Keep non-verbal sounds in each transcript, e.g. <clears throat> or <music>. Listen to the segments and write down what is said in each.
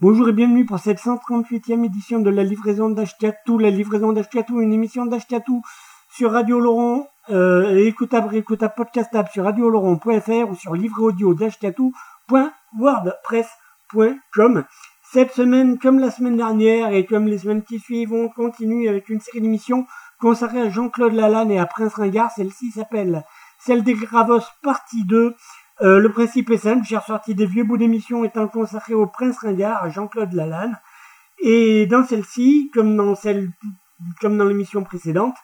Bonjour et bienvenue pour cette 138e édition de la livraison d'Ashkatou, la livraison d'Ashkatou, une émission d'Ashkatou sur Radio Laurent, euh, écoutable, réécoutable, podcastable sur radiolaurent.fr ou sur livre audio d'ashkatou.wordpress.com. Cette semaine, comme la semaine dernière et comme les semaines qui suivent, on continue avec une série d'émissions consacrée à Jean-Claude Lalanne et à Prince Ringard. Celle-ci s'appelle Celle des Gravos, partie 2. Euh, le principe est simple, j'ai ressorti des vieux bouts d'émissions étant consacrés au Prince Ringard, à Jean-Claude Lalanne. Et dans celle-ci, comme dans celle, comme dans l'émission précédente,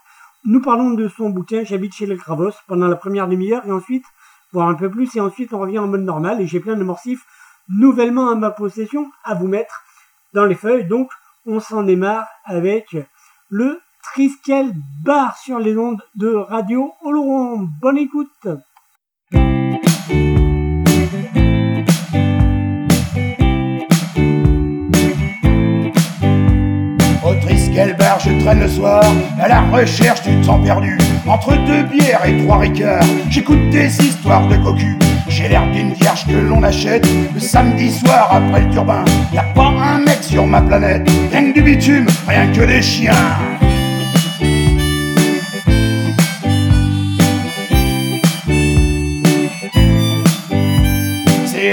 nous parlons de son bouquin J'habite chez les Gravos pendant la première demi-heure et ensuite, voire un peu plus, et ensuite on revient en mode normal et j'ai plein de morcifs nouvellement à ma possession à vous mettre dans les feuilles. Donc, on s'en démarre avec le Triskel Bar sur les ondes de Radio Oloron. Bonne écoute! Je traîne le soir à la recherche du temps perdu. Entre deux bières et trois ricards, j'écoute des histoires de cocu. J'ai l'air d'une vierge que l'on achète le samedi soir après le turbin. Y a pas un mec sur ma planète, rien que du bitume, rien que des chiens.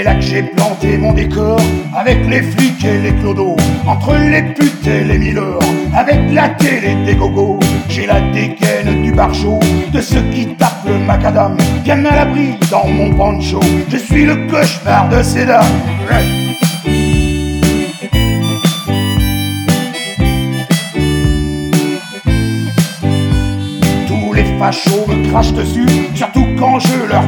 C'est là que j'ai planté mon décor avec les flics et les clodos, entre les putes et les milords, avec la télé des gogos. J'ai la dégaine du barjot de ceux qui tapent le macadam, bien à l'abri dans mon poncho. Je suis le cauchemar de ces dames. Tous les fachos me crachent dessus, surtout quand je leur.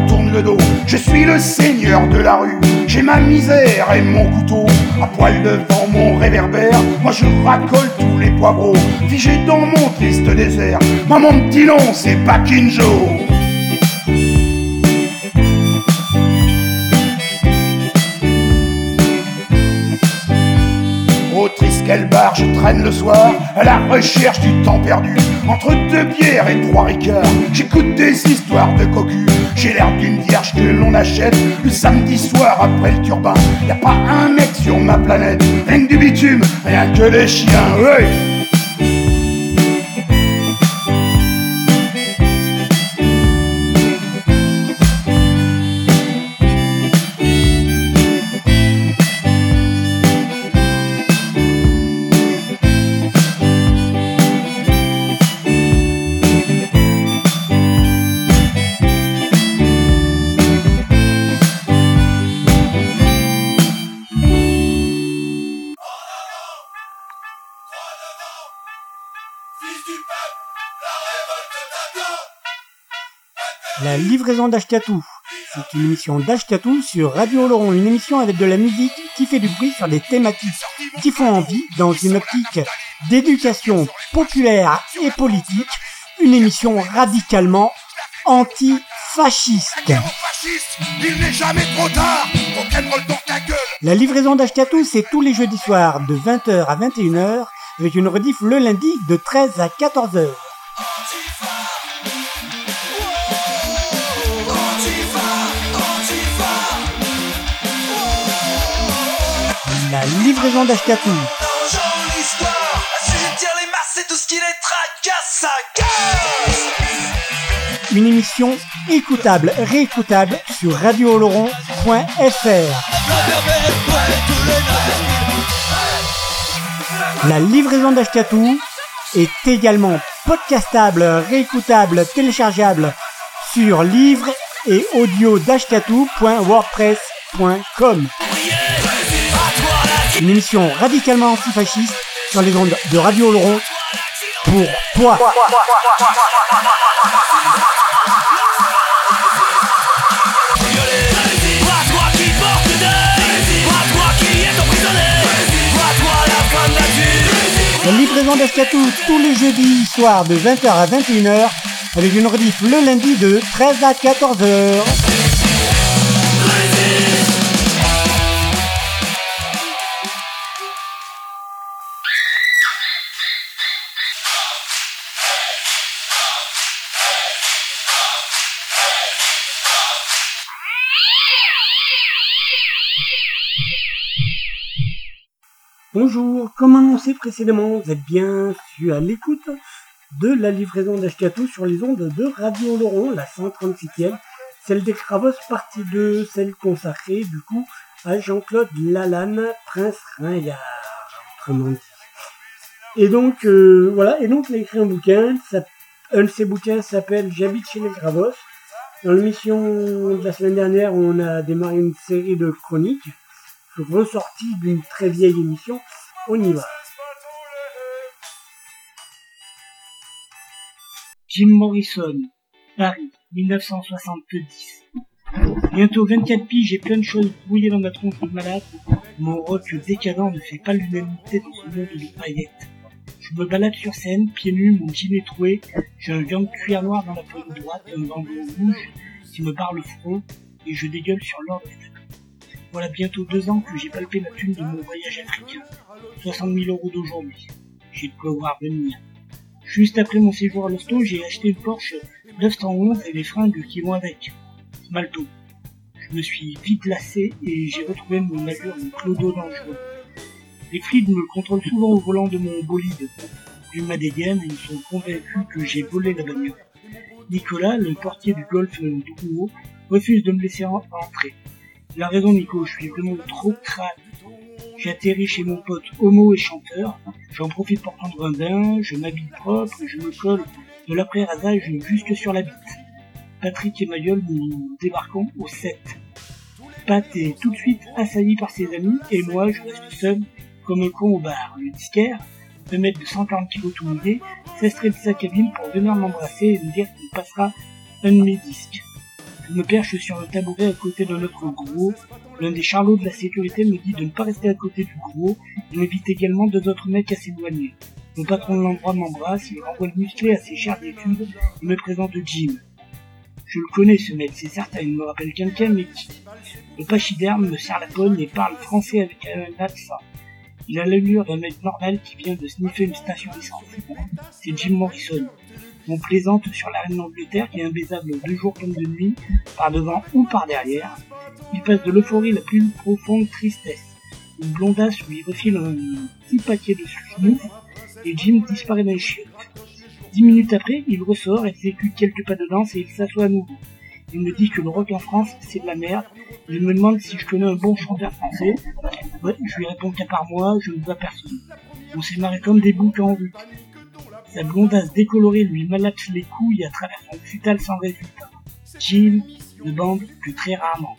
Je suis le seigneur de la rue, j'ai ma misère et mon couteau. À poil devant mon réverbère, moi je racole tous les poivreaux. Figé dans mon triste désert, moi mon petit nom c'est pas Kinjo. Triskel Bar, je traîne le soir à la recherche du temps perdu. Entre deux bières et trois ricards, j'écoute des histoires de cocu. J'ai l'air d'une vierge que l'on achète le samedi soir après le turbin. Y a pas un mec sur ma planète, rien que du bitume, rien que des chiens. D'Ashkatou. C'est une émission d'Ashkatou sur Radio Laurent, une émission avec de la musique qui fait du bruit sur des thématiques qui font envie dans une optique d'éducation populaire et politique, une émission radicalement antifasciste. La livraison d'Ashkatou, c'est tous les jeudis soirs de 20h à 21h, avec une rediff le lundi de 13 à 14h. Tracasse, ça casse Une émission écoutable, réécoutable sur radiooloron.fr. La livraison d'Ashkatou est également podcastable, réécoutable, téléchargeable sur livre et audio d'ashkatou.wordpress.com. Une émission radicalement antifasciste sur les ondes de Radio Laurent pour toi. La livraison d'Ashkatou tous les jeudis soirs de 20h à 21h avec une rediff le lundi de 13 à 14h. Bonjour, comme annoncé précédemment, vous êtes bien à l'écoute de la livraison d'Ashkatou sur les ondes de Radio Laurent, la 136e, celle des Cravos, partie 2, celle consacrée du coup à Jean-Claude Lalanne, Prince Ringard, autrement dit. Et donc, euh, voilà, et donc il a écrit un bouquin, un de ces bouquins s'appelle J'habite chez les Cravos. Dans l'émission de la semaine dernière, on a démarré une série de chroniques ressorti d'une très vieille émission. On y va. Jim Morrison, Paris, 1970. Bientôt 24 piges et plein de choses brouillées dans ma tronche de malade. Mon rock décadent ne fait pas l'unanimité dans ce monde de paillettes. Je me balade sur scène, pieds nus, mon jean est troué, j'ai un gant de cuir noir dans la poigne droite, un bandeau rouge qui me barre le front, et je dégueule sur l'ordre voilà bientôt deux ans que j'ai palpé la thune de mon voyage africain. 60 000 euros d'aujourd'hui. J'ai de quoi voir venir. Juste après mon séjour à l'hosto, j'ai acheté une Porsche 911 et les fringues qui vont avec. Malto. Je me suis vite lassé et j'ai retrouvé mon allure de clodo dangereux. Les flics me contrôlent souvent au volant de mon bolide. Ils m'adégainent ils sont convaincus que j'ai volé la bagnole. Nicolas, le portier du golf de Rouault, refuse de me laisser entrer. La raison, Nico, je suis vraiment trop crade. J'atterris chez mon pote homo et chanteur, j'en profite pour prendre un bain, je m'habille propre je me colle de l'après-rasage juste sur la bite. Patrick et Mayol nous débarquons au 7. Pat est tout de suite assailli par ses amis et moi je reste seul comme un con au bar. Le disquaire, un mec de 140 kg tout mouillé, s'estrait de sa cabine pour venir m'embrasser et me dire qu'il passera un de mes disques. Je me perche sur le tabouret à côté de notre gros. L'un des charlots de la sécurité me dit de ne pas rester à côté du gros. Il m'invite également deux autres mecs à s'éloigner. Le patron de l'endroit m'embrasse, il renvoie le musclé à ses chers d'études et me présente Jim. Je le connais ce mec, c'est certain, il me rappelle quelqu'un, mais qui Le pachyderme me serre la pogne et parle français avec un accent. Il a l'allure d'un mec normal qui vient de sniffer une station d'essence. C'est Jim Morrison. On plaisante sur la reine d'Angleterre qui est imbaisable de jour comme de nuit, par devant ou par derrière. Il passe de l'euphorie la plus profonde tristesse. Une blondasse lui refile un petit paquet de smooth et Jim disparaît dans les chiottes. Dix minutes après, il ressort, exécute quelques pas de danse et il s'assoit à nouveau. Il me dit que le rock en France, c'est de la merde. Il me demande si je connais un bon chanteur français. je lui réponds qu'à part moi, je ne vois personne. On s'est marré comme des boucs en vue. Sa blondasse décolorée lui malaxe les couilles à travers son futal sans résultat. Jill ne bande que très rarement.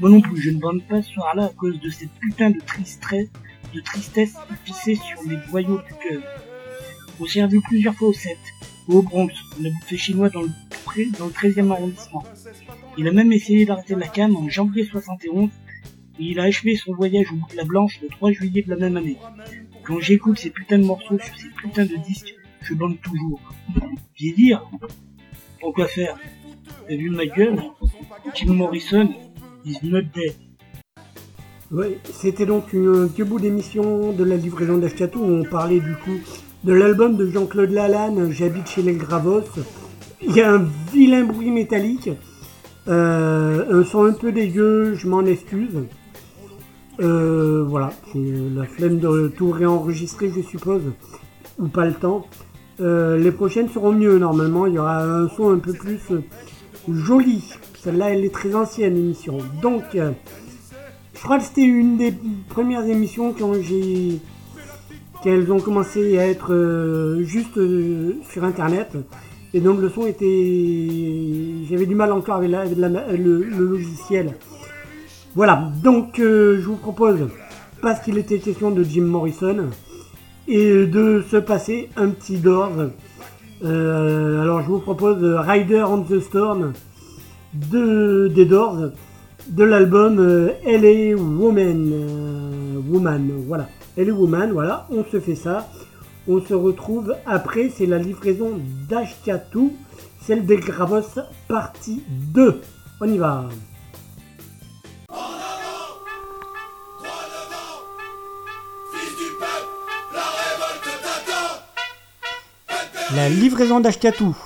Moi non plus, je ne bande pas ce soir-là à cause de cette putain de tristesse, de tristesse sur les boyaux du cœur. On s'est revu plusieurs fois au 7, au Bronx, on a bouffé chinois dans le, dans le 13e arrondissement. Il a même essayé d'arrêter la cam en janvier 71 et il a achevé son voyage au bout de la Blanche le 3 juillet de la même année. Quand j'écoute ces putains de morceaux sur ces putains de disques, je bande toujours. dire Pourquoi faire T'as vu ma gueule Jim Morrison is not dead. C'était donc un petit bout d'émission de la livraison d'Ashkatou où on parlait du coup de l'album de Jean-Claude Lalanne, J'habite chez les Gravos. Il y a un vilain bruit métallique, euh, un son un peu dégueu, je m'en excuse. Euh, voilà, c'est la flemme de tout réenregistrer, je suppose, ou pas le temps. Euh, les prochaines seront mieux normalement. Il y aura un son un peu plus euh, joli. Celle-là, elle est très ancienne émission. Donc, euh, je crois que c'était une des premières émissions quand j'ai qu'elles ont commencé à être juste sur internet. Et donc le son était. J'avais du mal encore avec, le, logiciel. Voilà, donc je vous propose, parce qu'il était question de Jim Morrison, et de se passer un petit Doors. Euh, alors je vous propose Rider on the Storm de, des Doors de l'album euh, LA Woman. Euh, woman, voilà. LA Woman, voilà, on se fait ça. On se retrouve après, c'est la livraison d'Ashkatu, celle des Gravos partie 2. On y va. La livraison d'Ashkatou.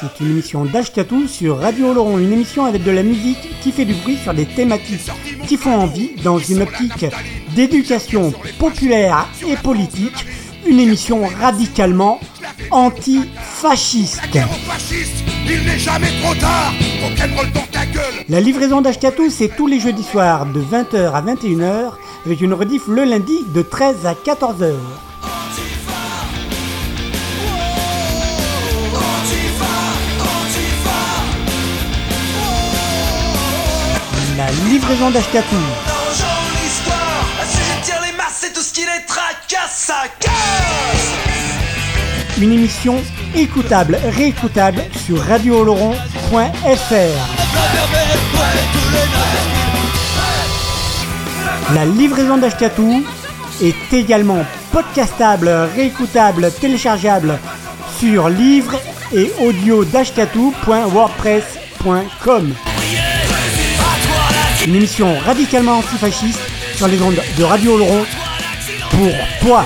C'est une émission d'Ashkatou sur Radio Laurent, une émission avec de la musique qui fait du bruit sur des thématiques qui font envie dans une optique d'éducation populaire et politique, une émission radicalement anti-fasciste. La livraison d'Ashkatou, c'est tous les jeudis soirs de 20h à 21h, avec une rediff le lundi de 13 à 14h. La livraison d'Ashkatou. L'argent, l'histoire, assujettir les masses, c'est tout ce qui les tracasse, ça casse Une émission écoutable, réécoutable sur radiooloron.fr. La livraison d'Ashkatou est également podcastable, réécoutable, téléchargeable sur livre et audio d'ashkatou.wordpress.com. Une émission radicalement antifasciste sur les ondes de Radio Oloron pour toi.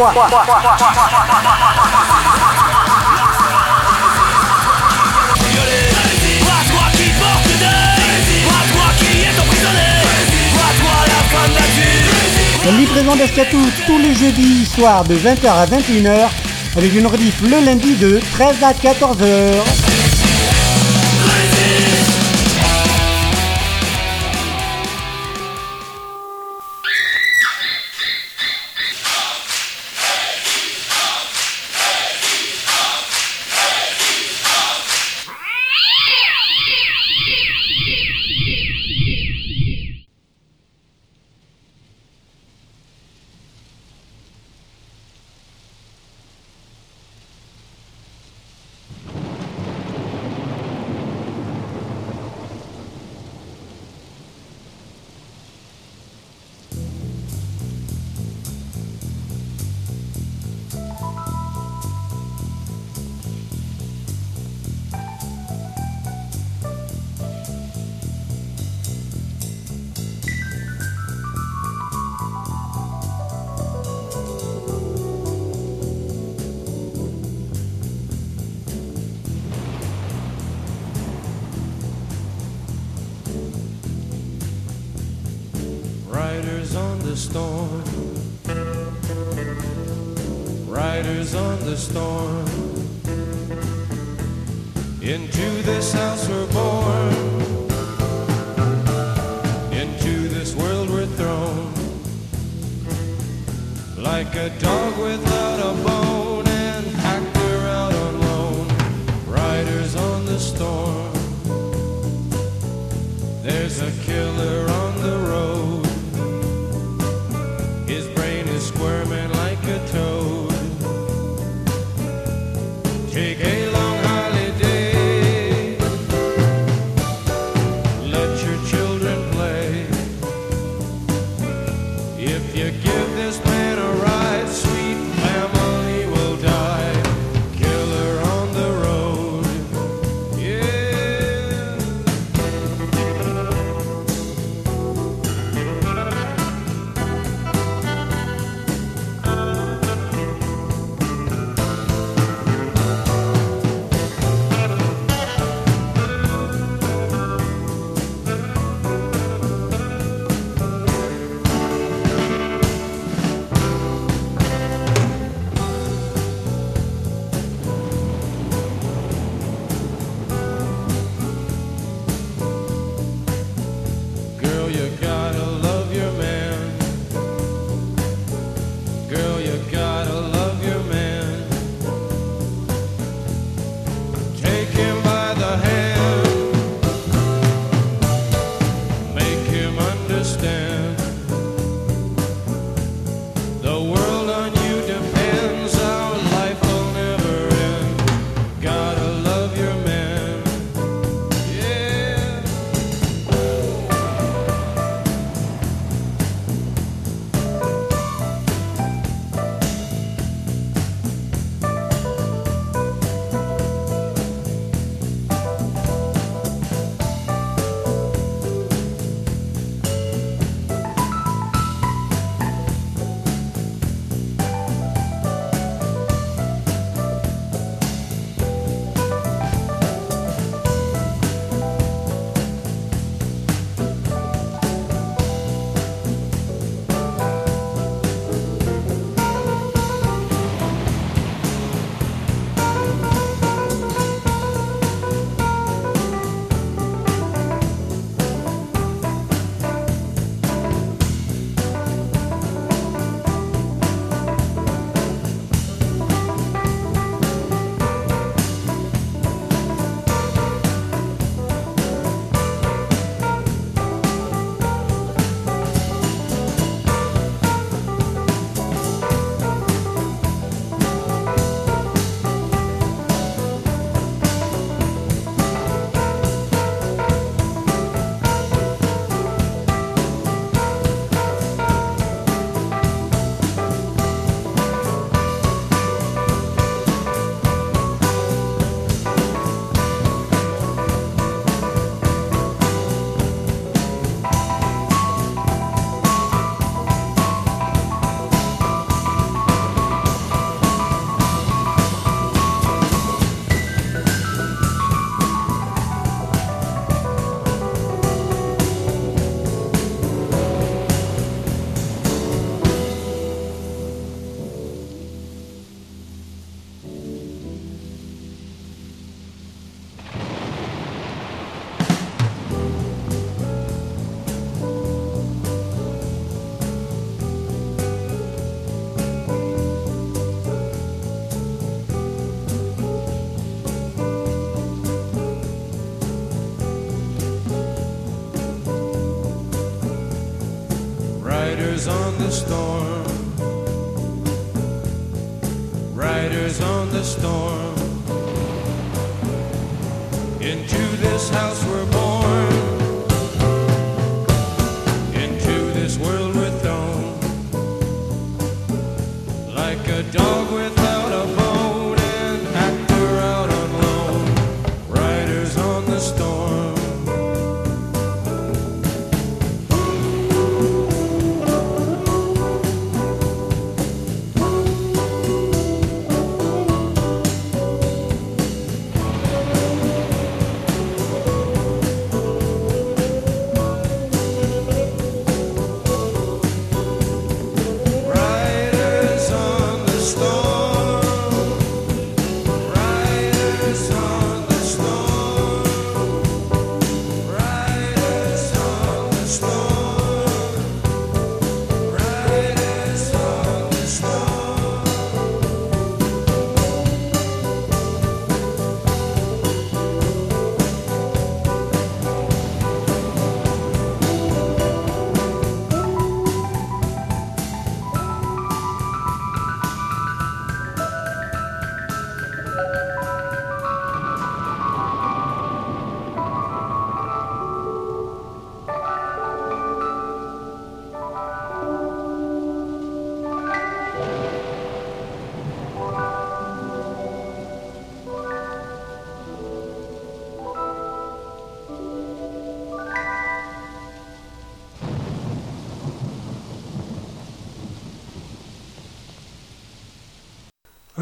Livraison d'Ashkatou tous les jeudis soirs de 20h à 21h avec une rediff le lundi de 13 à 14h.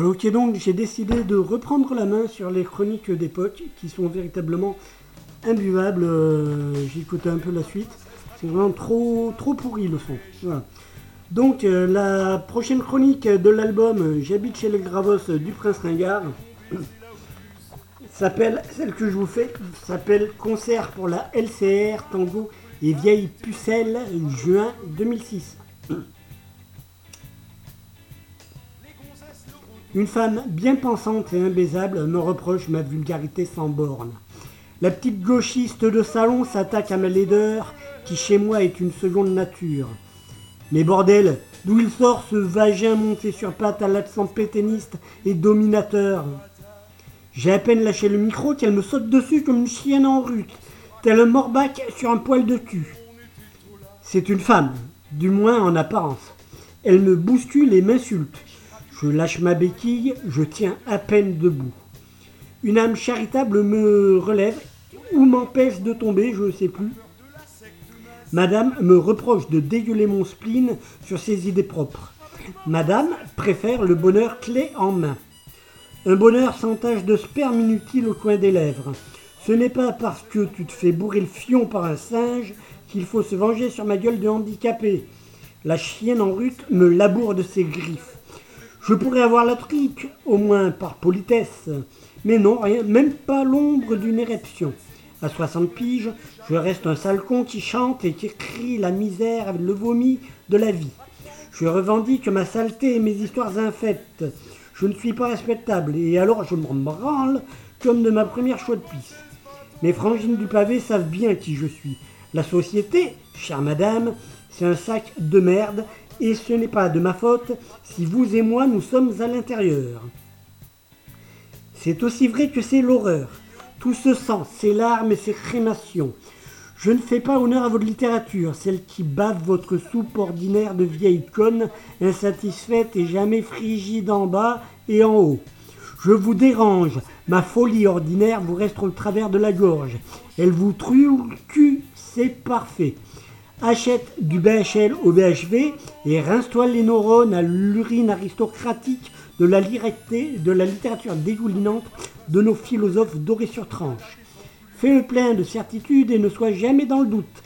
Alors ok donc j'ai décidé de reprendre la main sur les chroniques d'époque qui sont véritablement imbuvables. Euh, J'ai écouté un peu la suite. C'est vraiment trop trop pourri le son. Donc euh, la prochaine chronique de l'album euh, J'habite chez les Gravos euh, du Prince Ringard <clears throat> s'appelle, celle que je vous fais, s'appelle Concert pour la LCR Tango et Vieille Pucelle juin 2006. <clears throat> Une femme bien pensante et imbaisable me reproche ma vulgarité sans borne. La petite gauchiste de salon s'attaque à ma laideur, qui chez moi est une seconde nature. Mais bordel, d'où il sort ce vagin monté sur pattes à l'accent péténiste et dominateur? J'ai à peine lâché le micro qu'elle me saute dessus comme une chienne en rute, tel un morbac sur un poil de cul. C'est une femme, du moins en apparence. Elle me bouscule et m'insulte. Je lâche ma béquille, je tiens à peine debout. Une âme charitable me relève ou m'empêche de tomber, je ne sais plus. Madame me reproche de dégueuler mon spleen sur ses idées propres. Madame préfère le bonheur clé en main. Un bonheur sans tache de sperme inutile au coin des lèvres. Ce n'est pas parce que tu te fais bourrer le fion par un singe qu'il faut se venger sur ma gueule de handicapé. La chienne en rute me laboure de ses griffes. Je pourrais avoir la trique, au moins par politesse. Mais non, rien, même pas l'ombre d'une éruption. À 60 piges, je reste un sale con qui chante et qui crie la misère avec le vomi de la vie. Je revendique ma saleté et mes histoires infectes. Je ne suis pas respectable et alors je m'en branle comme de ma première chaude pisse. Mes frangines du pavé savent bien qui je suis. La société, chère madame, c'est un sac de merde et ce n'est pas de ma faute si vous et moi nous sommes à l'intérieur. C'est aussi vrai que c'est l'horreur. Tout ce sang, ces larmes et ces crémations. Je ne fais pas honneur à votre littérature, celle qui bave votre soupe ordinaire de vieille conne, insatisfaite et jamais frigide en bas et en haut. Je vous dérange, ma folie ordinaire vous reste au travers de la gorge. Elle vous true le cul, c'est parfait. Achète du BHL au BHV et rince-toi les neurones à l'urine aristocratique de la, de la littérature dégoulinante de nos philosophes dorés sur tranche. Fais le plein de certitude et ne sois jamais dans le doute.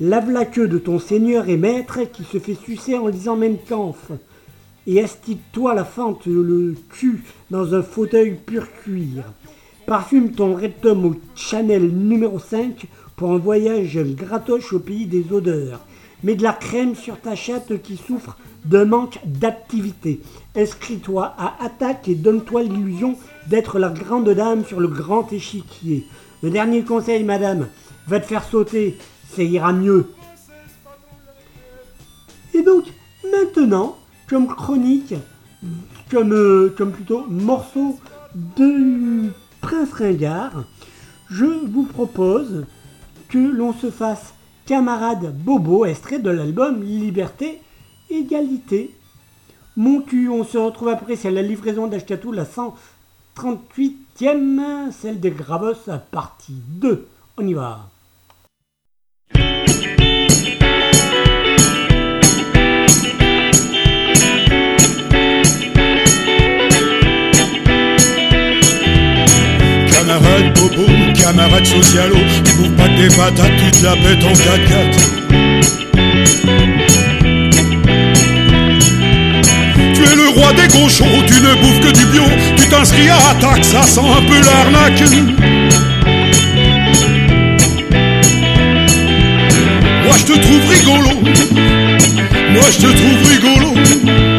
Lave la queue de ton seigneur et maître qui se fait sucer en lisant Mein Kampf. Et astique-toi la fente le cul dans un fauteuil pur cuir. Parfume ton rectum au Chanel numéro 5 pour un voyage gratoche au pays des odeurs. Mets de la crème sur ta chatte qui souffre d'un manque d'activité. Inscris-toi à Attaque et donne-toi l'illusion d'être la grande dame sur le grand échiquier. Le dernier conseil, madame, va te faire sauter, ça ira mieux. Et donc, maintenant, comme chronique, comme, euh, comme plutôt morceau de Prince Ringard, je vous propose que l'on se fasse Camarade Bobo, extrait de l'album Liberté, Égalité. Mon cul, on se retrouve après, c'est la livraison d'Ashkatou, la 138e, celle des Gravos, partie 2. On y va. Camarade bobo, camarade socialo, tu bouffes pas des patates, tu te la pètes en 4x4. Tu es le roi des gauchos, tu ne bouffes que du bio, tu t'inscris à attaque, ça sent un peu l'arnaque. Moi je te trouve rigolo, moi je te trouve rigolo.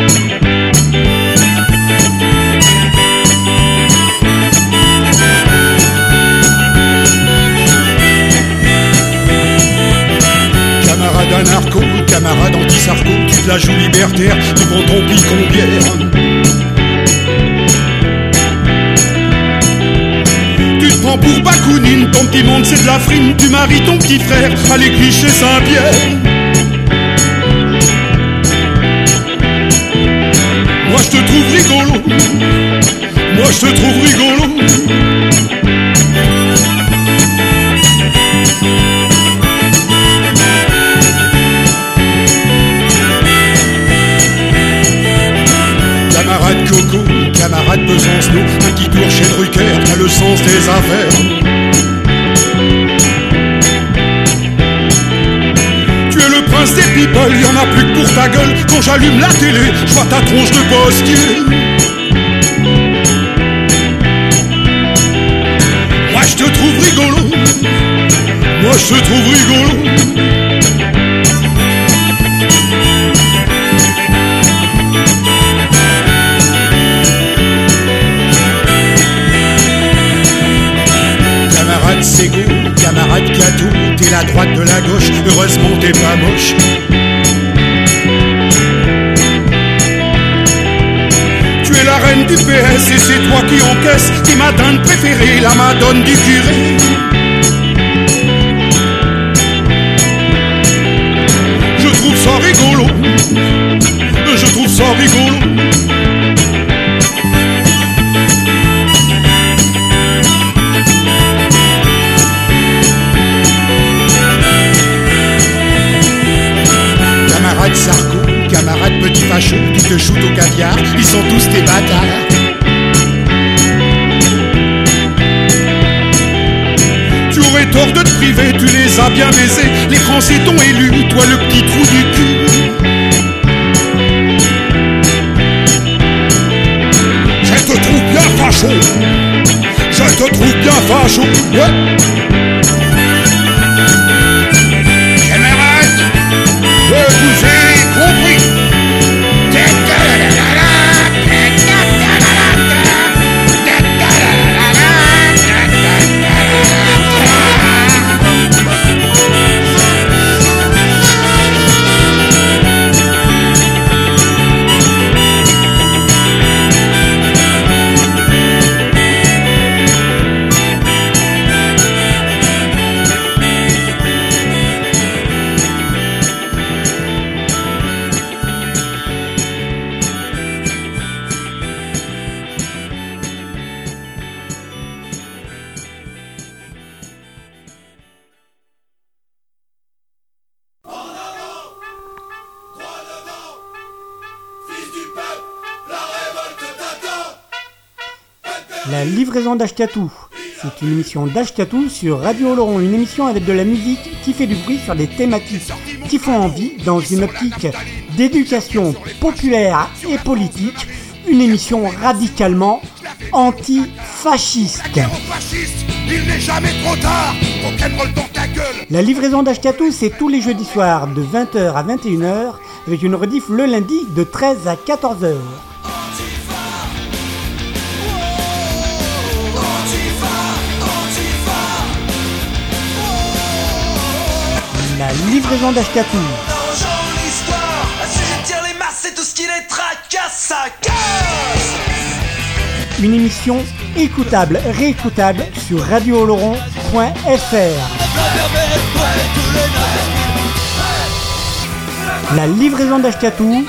La joues libertaire, nous prends ton pic en bière. Tu te prends pour Bakounine, ton petit monde c'est de la frime, tu maries ton petit frère à l'église chez Saint-Pierre. Moi je te trouve rigolo, moi je te trouve rigolo. Coco, camarade Besancenot, un qui court chez Drucker, t'as le sens des affaires. Tu es le prince des people, y en a plus que pour ta gueule. Quand j'allume la télé, je vois ta tronche de postier. Moi je te trouve rigolo, moi je te trouve rigolo. Camarade Cato, t'es la droite de la gauche, heureusement t'es pas moche. Tu es la reine du PS et c'est toi qui encaisse, qui ma dinde préférée, la madone du curé. Qui te shoot au caviar, ils sont tous des bâtards. Tu aurais tort de te priver, tu les as bien baisés, les Français t'ont élu, toi le petit trou du cul. Je te trouve bien facho, je te trouve bien facho, ouais. D'Ashkatou. C'est une émission d'Ashkatou sur Radio Oloron, une émission avec de la musique qui fait du bruit sur des thématiques qui font envie dans une optique d'éducation populaire et politique, une émission radicalement antifasciste. La livraison d'Ashkatou, c'est tous les jeudis soirs de 20h à 21h, avec une rediff le lundi de 13 à 14h. Livraison d'Ashkatou. Dans l'histoire, ça casse Une émission écoutable, réécoutable sur radiooloron.fr. La livraison d'Ashkatou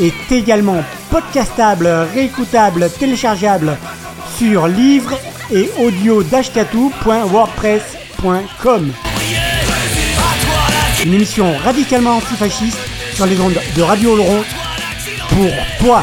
est également podcastable, réécoutable, téléchargeable sur livre et audio. Une émission radicalement antifasciste sur les ondes de Radio Oloron pour toi.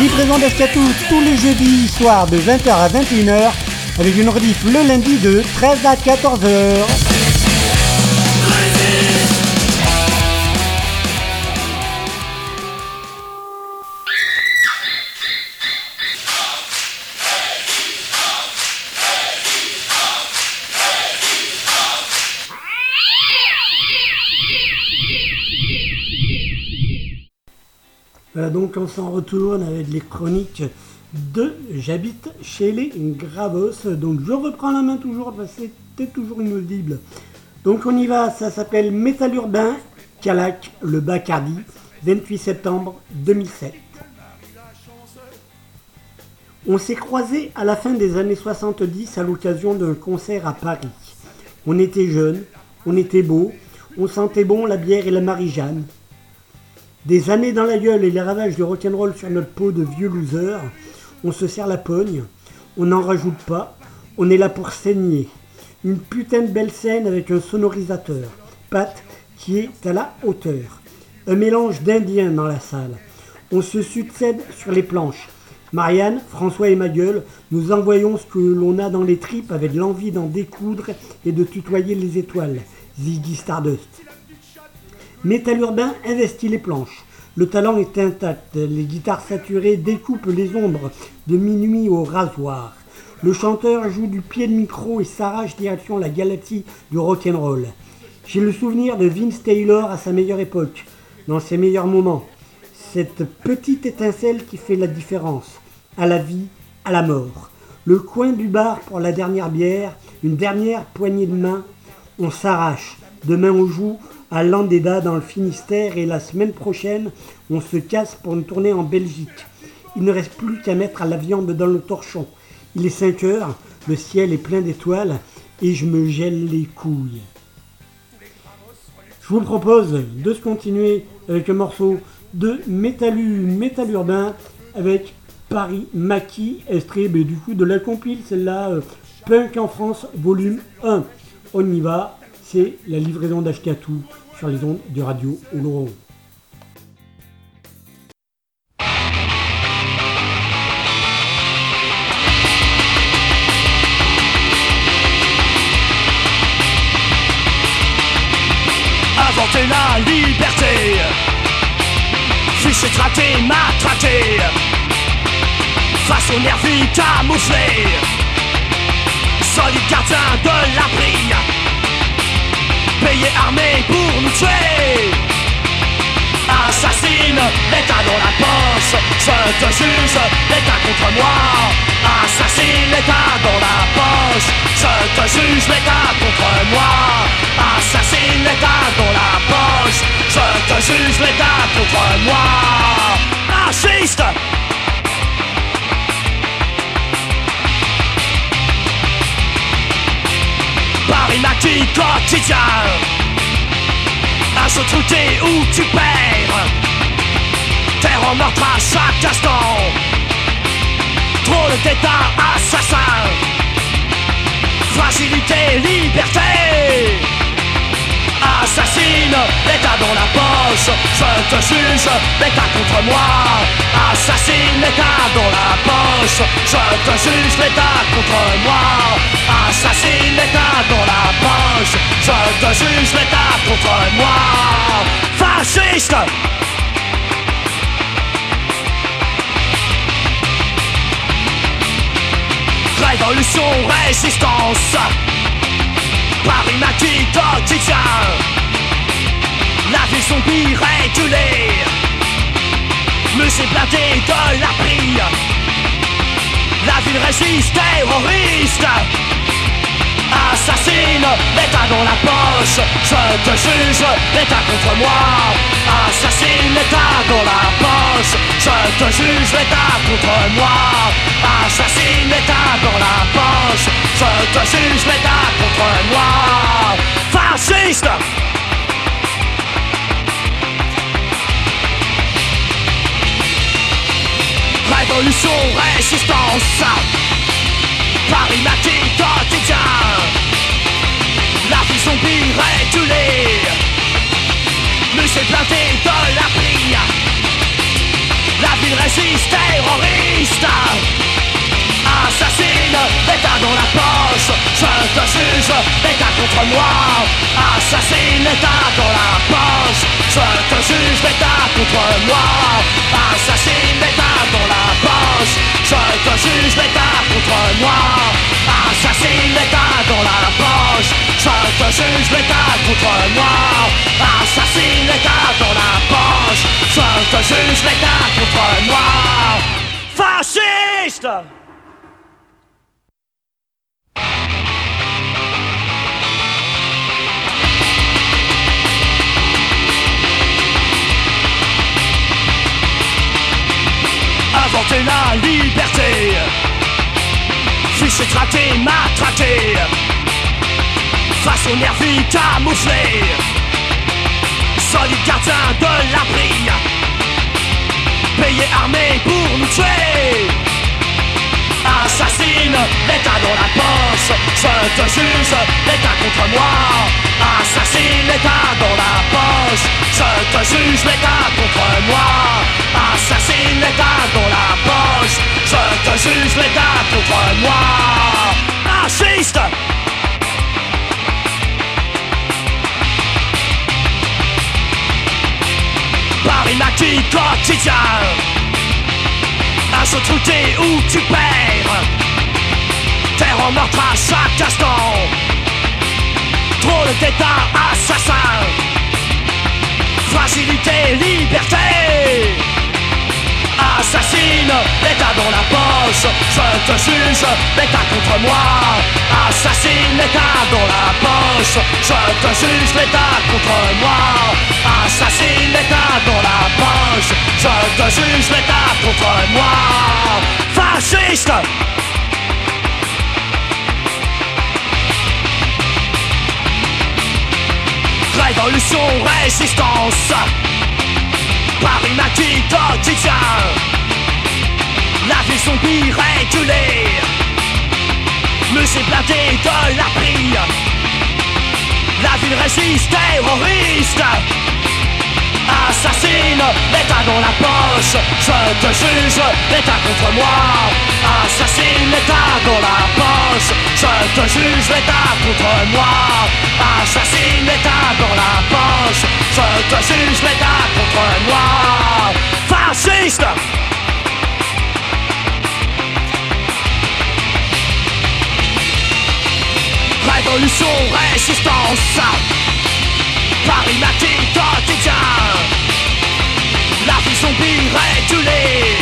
Livraison d'Ashkatou tous les jeudis soirs de 20h à 21h avec une rediff le lundi de 13 à 14h. Donc on s'en retourne avec les chroniques de J'habite chez les Gravos. Donc je reprends la main toujours parce que c'était toujours inaudible. Donc on y va, ça s'appelle Métal Urbain, Calac, le Bacardi, 28 septembre 2007. On s'est croisés à la fin des années 70 à l'occasion d'un concert à Paris. On était jeunes, on était beaux, on sentait bon la bière et la Marie-Jeanne. Des années dans la gueule et les ravages du rock'n'roll sur notre peau de vieux losers, on se serre la pogne, on n'en rajoute pas, on est là pour saigner. Une putain de belle scène avec un sonorisateur, Pat, qui est à la hauteur. Un mélange d'indiens dans la salle. On se succède sur les planches. Marianne, François et ma gueule, nous envoyons ce que l'on a dans les tripes avec l'envie d'en découdre et de tutoyer les étoiles. Ziggy Stardust. Métal urbain investit les planches. Le talent est intact. Les guitares saturées découpent les ombres de minuit au rasoir. Le chanteur joue du pied de micro et s'arrache direction la galaxie du rock'n'roll. J'ai le souvenir de Vince Taylor à sa meilleure époque, dans ses meilleurs moments. Cette petite étincelle qui fait la différence, à la vie, à la mort. Le coin du bar pour la dernière bière, une dernière poignée de main, on s'arrache. Demain on joue à Landéda dans le Finistère et la semaine prochaine on se casse pour une tournée en Belgique. Il ne reste plus qu'à mettre la viande dans le torchon. Il est 5 heures, le ciel est plein d'étoiles et je me gèle les couilles. Je vous propose de se continuer avec un morceau de Métalu, Métal Urbain avec Paris Maquis, extrait mais du coup de la compile, celle-là, euh, Punk en France, volume 1. On y va, c'est la livraison d'Ashkatou sur les ondes de radio Oloron. Inventer la liberté. Fiché, traqué, matraqué Face aux nervis camouflés. Solide gardien de l'abri Payé armé pour nous tuer. Assassine, l'état dans la poche. Je te juge, l'état contre moi. Assassine, l'état dans la poche. Je te juge, l'état contre moi. Assassine, l'état dans la poche. Je te juge, l'état contre moi maquis quotidien. Un jeu truqué où tu perds. Terre en meurtre à chaque instant. Trop d'état assassin. Fragilité, liberté Assassine, l'état dans la poche Je te juge, l'état contre moi. Assassine, l'état dans la poche Je te juge, l'état contre moi. Assassine, l'état dans la poche Je te juge, l'état contre moi. Fasciste! Révolution, résistance Paris maquis quotidien La vie zombie régulée Musée blindé de la brille La ville résiste, terroriste. Assassine, l'État dans la poche. Je te juge, l'État contre moi. Assassine, l'État dans la poche. Je te juge, l'État contre moi. Assassine, l'État dans la poche te juge, l'État contre moi Fasciste. Révolution, résistance Paris matin quotidien? La vie zombie régulée Musée planté de la prie La ville résiste, terroriste Assassine, l'État dans la poche Je te juge, l'État contre moi. Assassine, l'État dans la poche Je te juge, l'État contre moi. Assassine, l'État dans la poche Je te juge, l'État contre moi. Assassine, l'État dans la poche Je te juge, l'État contre moi. Assassine, l'État dans la poche Je te juge, l'État contre moi. Fasciste inventer la liberté. Fiché, traqué, matraqué Face aux nervis camouflés. Solide gardien de l'abri. Payé armé pour nous tuer Assassine, l'État dans la poche Je te juge, l'État contre moi Assassine, l'État dans la poche Je te juge, l'État contre moi Assassine, l'État dans la poche Je te juge, l'État contre moi Fasciste. Paris quotidien Un jeu truqué où tu perds. Terre en meurtre à chaque instant Trop d'état assassin. Fragilité, liberté. Assassine, l'État dans la Je te juge, l'État contre moi. Assassine, l'État dans la poche. Je te juge, l'État contre moi. Assassine, l'État dans la poche. Je te juge, l'État contre moi. Fasciste! Révolution, résistance. Paris matin quotidien La vie zombie régulée Musée blindé de la prie La ville résiste, terroriste. Assassine, l'État dans la poche. Je te juge, l'État contre moi. Assassine, l'État dans la poche. Je te juge, l'État contre moi. Assassine, l'État dans la poche. Je te juge, l'État contre moi. Fasciste Révolution, résistance. Paris quotidien. La vie zombie régulée.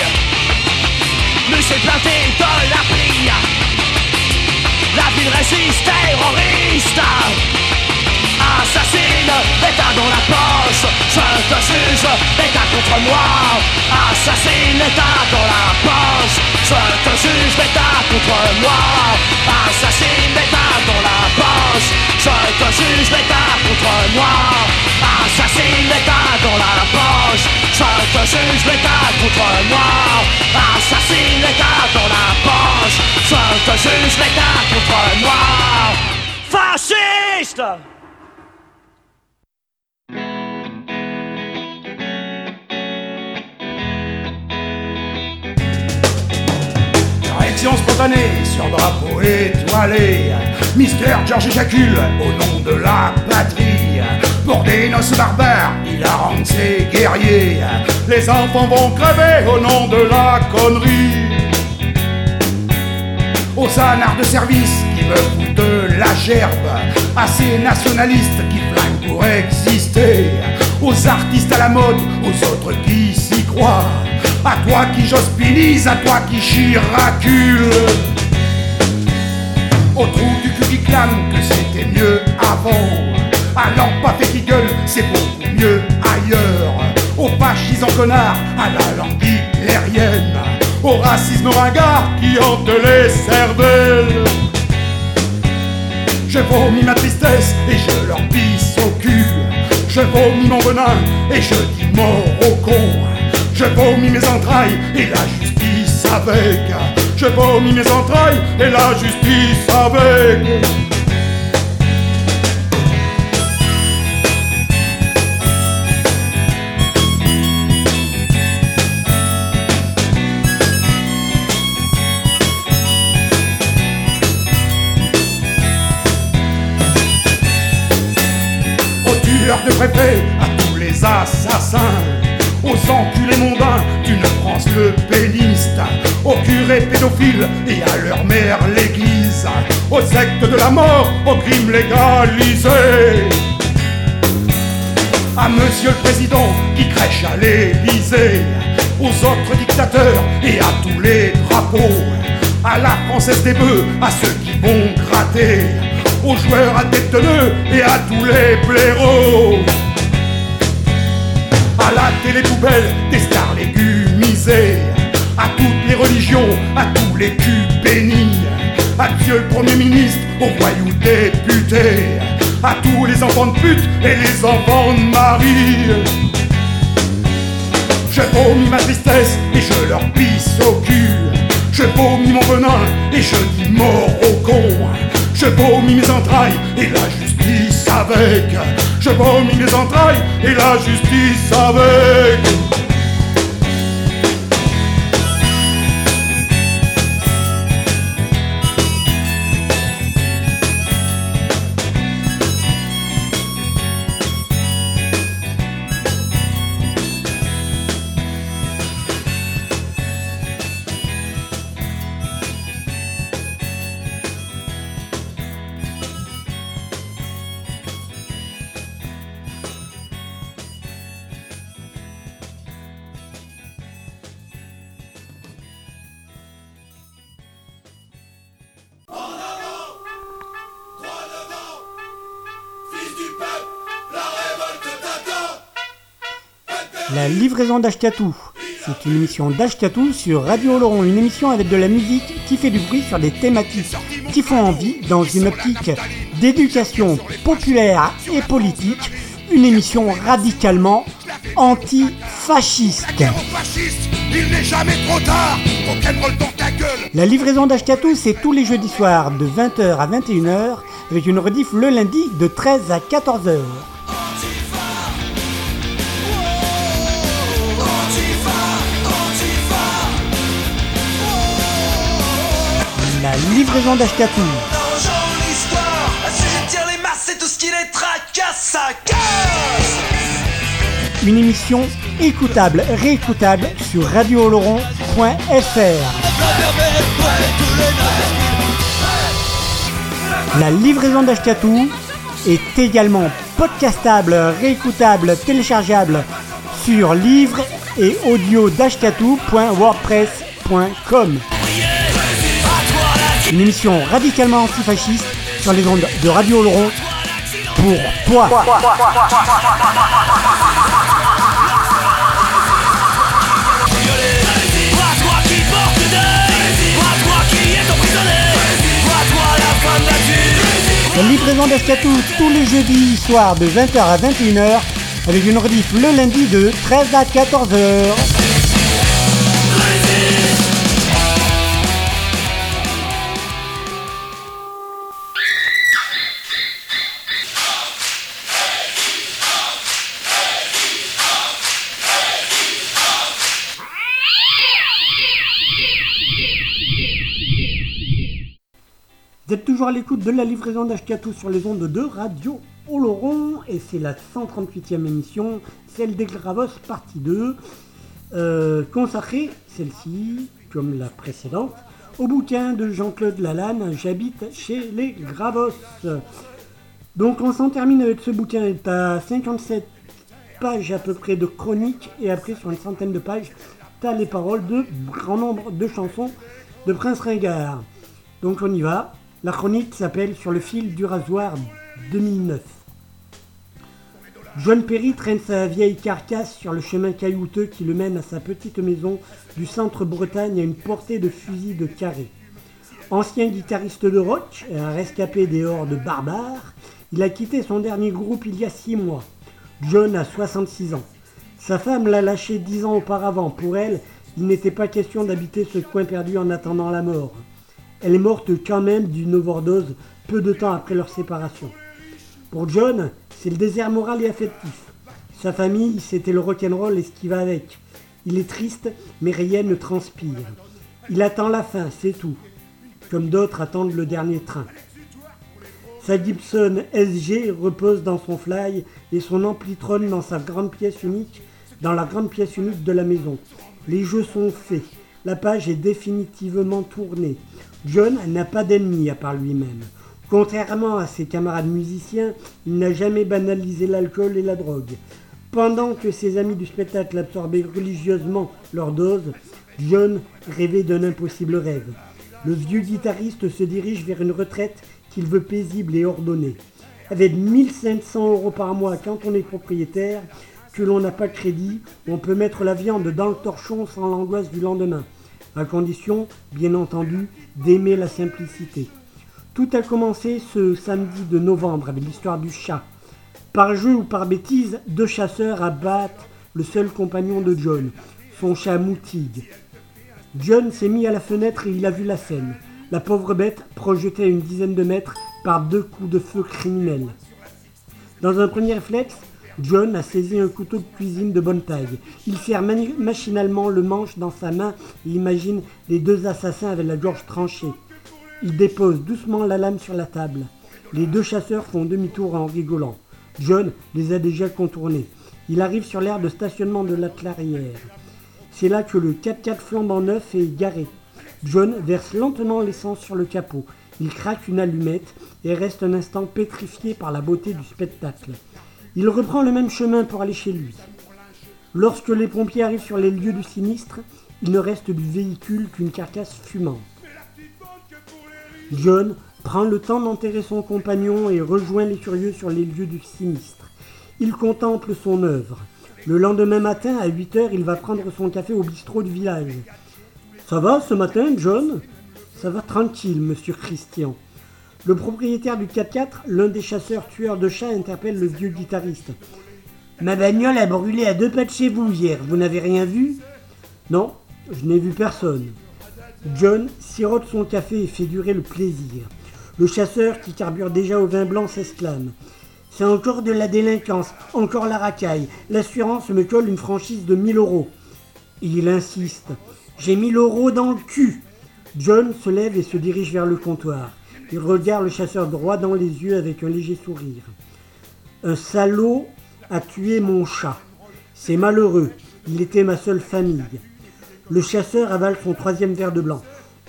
Musée blindé de la prie La ville résiste, terroriste Assassine, l'État dans la poche. Je te juge, l'État contre moi. Assassine, l'État dans la poche. Je te juge, l'État contre moi. Assassine, l'État dans la poche. Je te juge, l'État contre moi. Assassine, l'État dans la poche. Je te juge, l'État contre moi. Assassine, l'État dans la poche. Je te juge, l'État contre moi. Fasciste Spontanée sur drapeau étoilé. Mister George éjacule au nom de la patrie. Pour des noces barbares, il arrange ses guerriers. Les enfants vont crever au nom de la connerie. Aux anards de service qui me foutent la gerbe. À ces nationalistes qui flinguent pour exister. Aux artistes à la mode, aux autres qui s'y croient. À toi qui j'hospinise, à toi qui chiracule. Au trou du cul qui clame que c'était mieux avant. À l'empafé qui gueule, c'est beaucoup mieux ailleurs. Au fascisant connard, à la langue hitlérienne. Au racisme ringard qui hante les cervelles. Je vomis ma tristesse et je leur pisse au cul. Je vomis mon venin et je dis mort au con. Je vomis mes entrailles et la justice avec. Je vomis mes entrailles et la justice avec. Aux tueurs de préfets, à tous les assassins, aux enculés mondains d'une France le péniste, aux curés pédophiles et à leur mère l'église, aux sectes de la mort, aux crimes légalisés. À monsieur le président qui crèche à l'Élysée, aux autres dictateurs et à tous les drapeaux, à la française des bœufs, à ceux qui vont gratter, aux joueurs à tête et à tous les blaireaux. À la télé poubelle des stars légumisées, à toutes les religions, à tous les culs bénis, à Dieu le Premier ministre, aux voyous députés, à tous les enfants de pute et les enfants de Marie. Je vomis ma tristesse et je leur pisse au cul. Je vomis mon venin et je dis mort au con. Je vomis mes entrailles et la justice avec. Je vomis mes entrailles et la justice avec. Livraison d'Ashkatou. C'est une émission d'Ashkatou sur Radio Laurent, une émission avec de la musique qui fait du bruit sur des thématiques qui font envie dans une optique d'éducation populaire et politique, une émission radicalement antifasciste. La livraison d'Ashkatou, c'est tous les jeudis soirs de 20h à 21h, avec une rediff le lundi de 13 à 14h. Ça casse Une émission écoutable, réécoutable sur radiooloron.fr. La livraison d'Ashkatou est également podcastable, réécoutable, téléchargeable sur livre et audio. Une émission radicalement antifasciste sur les ondes de Radio Laurent pour toi. Livraison d'Ashkatou tous les jeudis soirs de 20h à 21h avec une rediff le lundi de 13 à 14h. À l'écoute de la livraison d'Ashkatou sur les ondes de Radio Oloron et c'est la 138e émission, celle des Gravos partie 2, euh, consacrée, celle-ci, comme la précédente, au bouquin de Jean-Claude Lalanne, J'habite chez les Gravos. Donc on s'en termine avec ce bouquin, il est à 57 pages à peu près de chroniques et après sur une centaine de pages, dicta les paroles de grand nombre de chansons de Prince Ringard. Donc on y va. La chronique s'appelle Sur le fil du rasoir 2009. John Perry traîne sa vieille carcasse sur le chemin caillouteux qui le mène à sa petite maison du centre-Bretagne à une portée de fusil de carré. Ancien guitariste de rock, et un rescapé des hordes barbares, il a quitté son dernier groupe il y a six mois. John a 66 ans. Sa femme l'a lâché dix ans auparavant. Pour elle, il n'était pas question d'habiter ce coin perdu en attendant la mort. Elle est morte quand même d'une overdose peu de temps après leur séparation. Pour John, c'est le désert moral et affectif. Sa famille, c'était le rock'n'roll et ce qui va avec. Il est triste, mais rien ne transpire. Il attend la fin, c'est tout. Comme d'autres attendent le dernier train. Sa Gibson SG repose dans son fly et son ampli trône dans sa grande pièce unique, dans la grande pièce unique de la maison. Les jeux sont faits. La page est définitivement tournée. John n'a pas d'ennemi à part lui-même. Contrairement à ses camarades musiciens, il n'a jamais banalisé l'alcool et la drogue. Pendant que ses amis du spectacle absorbaient religieusement leur dose, John rêvait d'un impossible rêve. Le vieux guitariste se dirige vers une retraite qu'il veut paisible et ordonnée. Avec 1500 euros par mois quand on est propriétaire, que l'on n'a pas de crédit, on peut mettre la viande dans le torchon sans l'angoisse du lendemain, à condition, bien entendu, d'aimer la simplicité. Tout a commencé ce samedi de novembre avec l'histoire du chat. Par jeu ou par bêtise, deux chasseurs abattent le seul compagnon de John, son chat Moutig. John s'est mis à la fenêtre et il a vu la scène. La pauvre bête projetée à une dizaine de mètres par deux coups de feu criminels. Dans un premier réflexe, John a saisi un couteau de cuisine de bonne taille. Il serre machinalement le manche dans sa main et imagine les deux assassins avec la gorge tranchée. Il dépose doucement la lame sur la table. Les deux chasseurs font demi-tour en rigolant. John les a déjà contournés. Il arrive sur l'aire de stationnement de la clairière. C'est là que le 4x4 flambant neuf est garé. John verse lentement l'essence sur le capot. Il craque une allumette et reste un instant pétrifié par la beauté du spectacle. Il reprend le même chemin pour aller chez lui. Lorsque les pompiers arrivent sur les lieux du sinistre, il ne reste du véhicule qu'une carcasse fumante. John prend le temps d'enterrer son compagnon et rejoint les curieux sur les lieux du sinistre. Il contemple son œuvre. Le lendemain matin, à 8 heures, il va prendre son café au bistrot du village. Ça va ce matin, John? Ça va tranquille, monsieur Christian. Le propriétaire du 4x4, l'un des chasseurs tueurs de chats, interpelle le vieux guitariste. Ma bagnole a brûlé à deux pas de chez vous hier, vous n'avez rien vu? Non, je n'ai vu personne. John sirote son café et fait durer le plaisir. Le chasseur, qui carbure déjà au vin blanc, s'exclame. C'est encore de la délinquance, encore la racaille. L'assurance me colle une franchise de 1000 euros. Il insiste. J'ai 1000 euros dans le cul. John se lève et se dirige vers le comptoir. Il regarde le chasseur droit dans les yeux avec un léger sourire. Un salaud a tué mon chat. C'est malheureux. Il était ma seule famille. Le chasseur avale son troisième verre de blanc.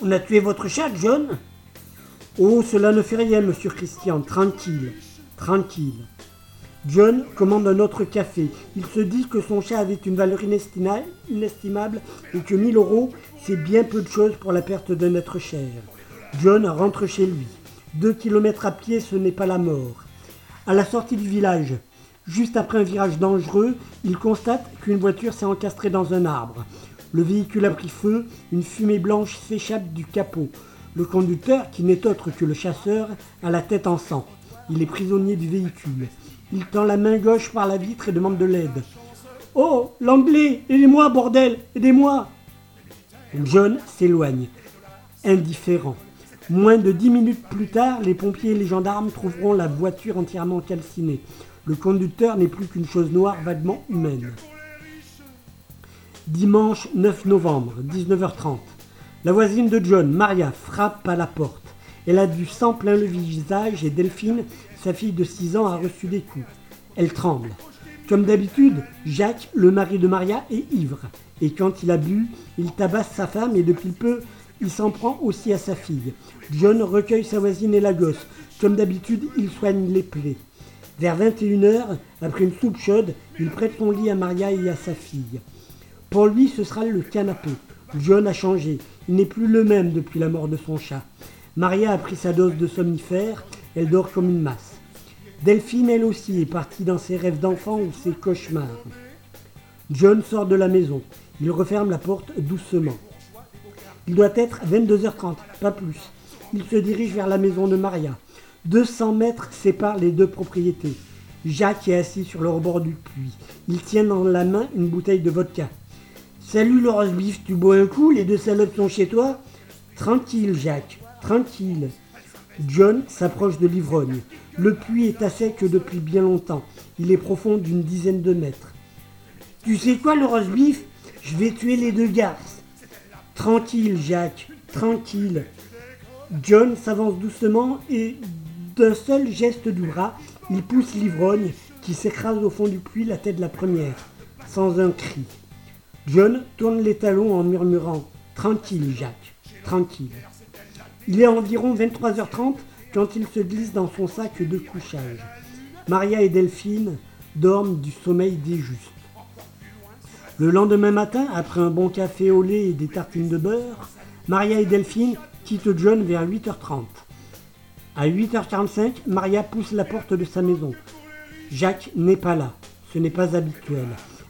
On a tué votre chat, John? Oh, cela ne fait rien, monsieur Christian. Tranquille. Tranquille. John commande un autre café. Il se dit que son chat avait une valeur inestima- inestimable et que 1000 euros, c'est bien peu de choses pour la perte d'un être cher. John rentre chez lui. Deux kilomètres à pied, ce n'est pas la mort. À la sortie du village, juste après un virage dangereux, il constate qu'une voiture s'est encastrée dans un arbre. Le véhicule a pris feu, une fumée blanche s'échappe du capot. Le conducteur, qui n'est autre que le chasseur, a la tête en sang. Il est prisonnier du véhicule. Il tend la main gauche par la vitre et demande de l'aide. Oh, l'anglais, aidez-moi, bordel, aidez-moi John s'éloigne, indifférent. Moins de dix minutes plus tard, les pompiers et les gendarmes trouveront la voiture entièrement calcinée. Le conducteur n'est plus qu'une chose noire vaguement humaine. Dimanche 9 novembre, 19h30. La voisine de John, Maria, frappe à la porte. Elle a du sang plein le visage et Delphine, sa fille de 6 ans, a reçu des coups. Elle tremble. Comme d'habitude, Jacques, le mari de Maria, est ivre. Et quand il a bu, il tabasse sa femme et depuis peu, il s'en prend aussi à sa fille. John recueille sa voisine et la gosse. Comme d'habitude, il soigne les plaies. Vers 21h, après une soupe chaude, il prête son lit à Maria et à sa fille. Pour lui, ce sera le canapé. John a changé. Il n'est plus le même depuis la mort de son chat. Maria a pris sa dose de somnifère. Elle dort comme une masse. Delphine, elle aussi, est partie dans ses rêves d'enfant ou ses cauchemars. John sort de la maison. Il referme la porte doucement. Il doit être 22h30, pas plus. Il se dirige vers la maison de Maria. 200 mètres séparent les deux propriétés. Jacques est assis sur le rebord du puits. Il tient dans la main une bouteille de vodka. Salut le roast-beef, tu bois un coup? Les deux salopes sont chez toi Tranquille, Jacques, tranquille. John s'approche de l'ivrogne. Le puits est à sec depuis bien longtemps. Il est profond d'une dizaine de mètres. Tu sais quoi, le roast-beef Je vais tuer les deux garces. Tranquille, Jacques, tranquille. John s'avance doucement et d'un seul geste du bras, il pousse l'ivrogne qui s'écrase au fond du puits la tête de la première, sans un cri. John tourne les talons en murmurant Tranquille, Jacques, tranquille. Il est environ 23h30 quand il se glisse dans son sac de couchage. Maria et Delphine dorment du sommeil des justes. Le lendemain matin, après un bon café au lait et des tartines de beurre, Maria et Delphine quittent John vers 8h30. À 8h45, Maria pousse la porte de sa maison. Jacques n'est pas là. Ce n'est pas habituel.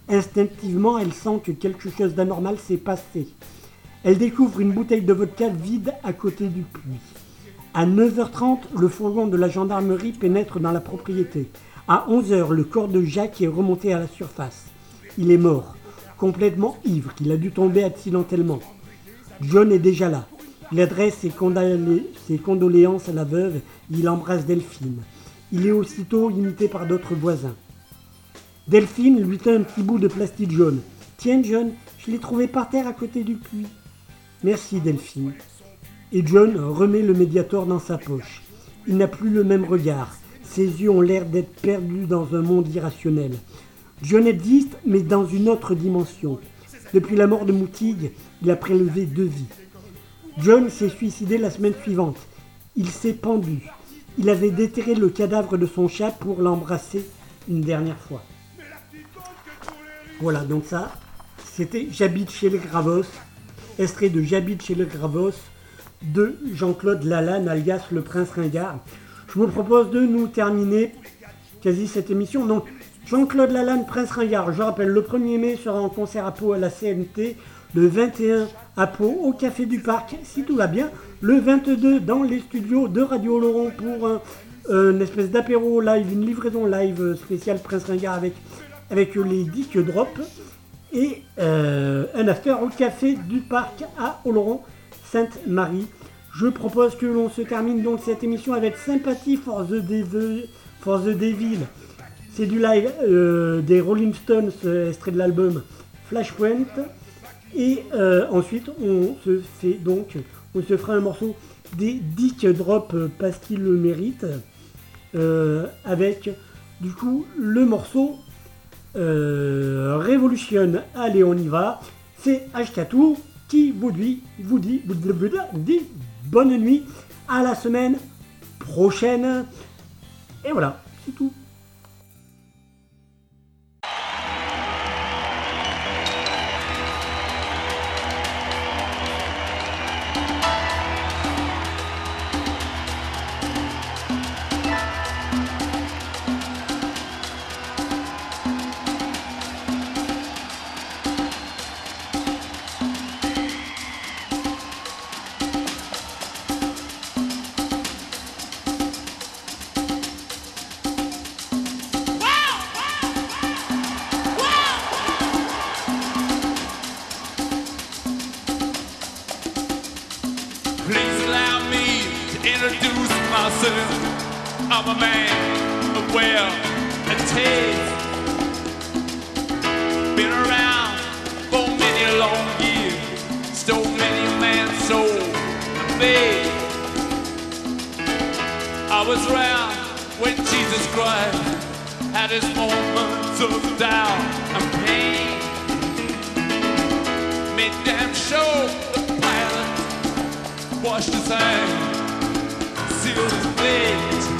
Instinctivement, elle sent que quelque chose d'anormal s'est passé. Elle découvre une bouteille de vodka vide à côté du puits. À 9h30, le fourgon de la gendarmerie pénètre dans la propriété. À 11h, le corps de Jacques est remonté à la surface. Il est mort, complètement ivre, il a dû tomber accidentellement. John est déjà là. Il adresse ses, condolé- ses condoléances à la veuve, il embrasse Delphine. Il est aussitôt imité par d'autres voisins. Delphine lui tend un petit bout de plastique jaune. Tiens, John, je l'ai trouvé par terre à côté du puits. Merci, Delphine. Et John remet le médiator dans sa poche. Il n'a plus le même regard. Ses yeux ont l'air d'être perdus dans un monde irrationnel. John existe, mais dans une autre dimension. Depuis la mort de Moutig, il a prélevé deux vies. John s'est suicidé la semaine suivante. Il s'est pendu. Il avait déterré le cadavre de son chat pour l'embrasser une dernière fois. Voilà, donc ça, c'était J'habite chez les Gravos, extrait de J'habite chez les Gravos de Jean-Claude Lalanne, alias le Prince Ringard. Je vous propose de nous terminer quasi cette émission. Donc, Jean-Claude Lalanne, Prince Ringard, je rappelle, le 1er mai sera en concert à Pau à la CNT, le 21 à Pau au Café du Parc, si tout va bien, le 22 dans les studios de Radio Laurent pour un, une espèce d'apéro live, une livraison live spéciale Prince Ringard avec, avec les disques drop et euh, un after au Café du Parc à Oloron, Sainte-Marie. Je propose que l'on se termine donc cette émission avec Sympathie for the, for the Devil. C'est du live euh, des Rolling Stones, euh, extrait de l'album Flashpoint. Et euh, ensuite, on se fait donc, on se fera un morceau des Dick Drop parce qu'il le mérite, avec du coup le morceau Revolution. Allez, on y va. C'est H4 qui vous dit, vous dit, vous dit, vous dit bonne nuit à la semaine prochaine. Et voilà, c'est tout. Was around when Jesus Christ had his moments of doubt and pain. Made damn sure the pilot washed his hands, sealed his blade.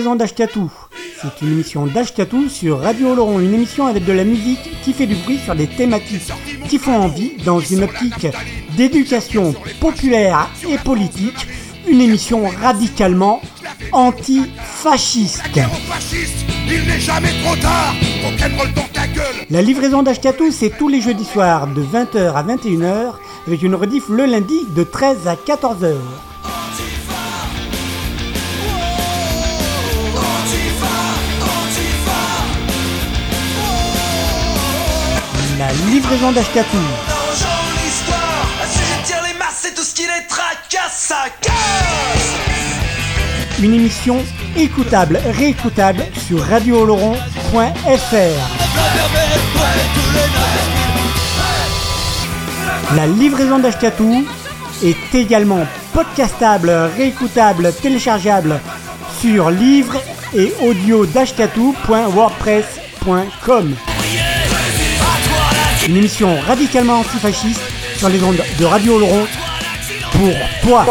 Livraison d'Ashkatou. C'est une émission d'Ashkatou sur Radio Laurent, une émission avec de la musique qui fait du bruit sur des thématiques qui font envie dans une optique d'éducation populaire et politique. Une émission radicalement anti-fasciste. La livraison d'Ashkatou, c'est tous les jeudis soirs de 20h à 21h avec une rediff le lundi de 13 à 14h. Livraison c'est tout Une émission écoutable, réécoutable sur radiooloron.fr. La livraison d'Ashkatou est également podcastable, réécoutable, téléchargeable sur livre et audio. Une émission radicalement antifasciste sur les ondes de Radio Laurent pour toi.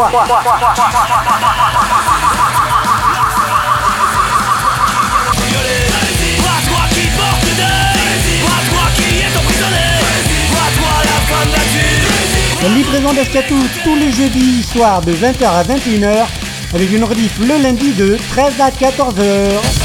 Livraison d'Ashkatou tous les jeudis soirs de 20h à 21h avec une rediff le lundi de 13 à 14h.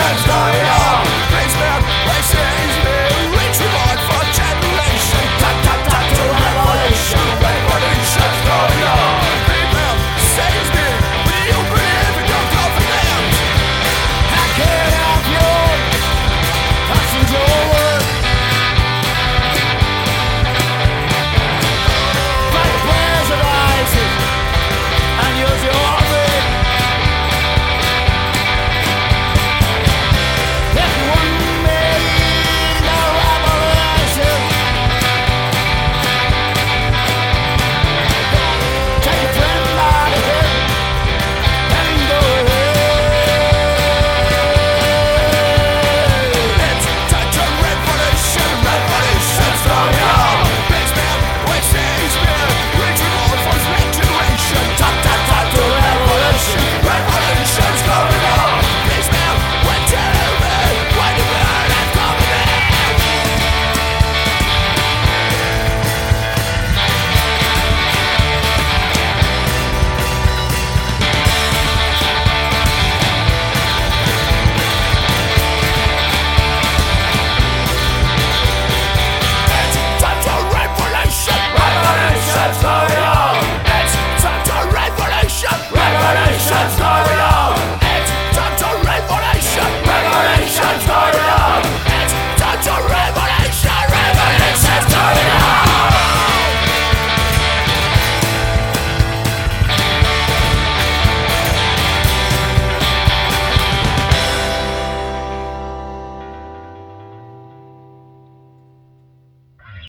sense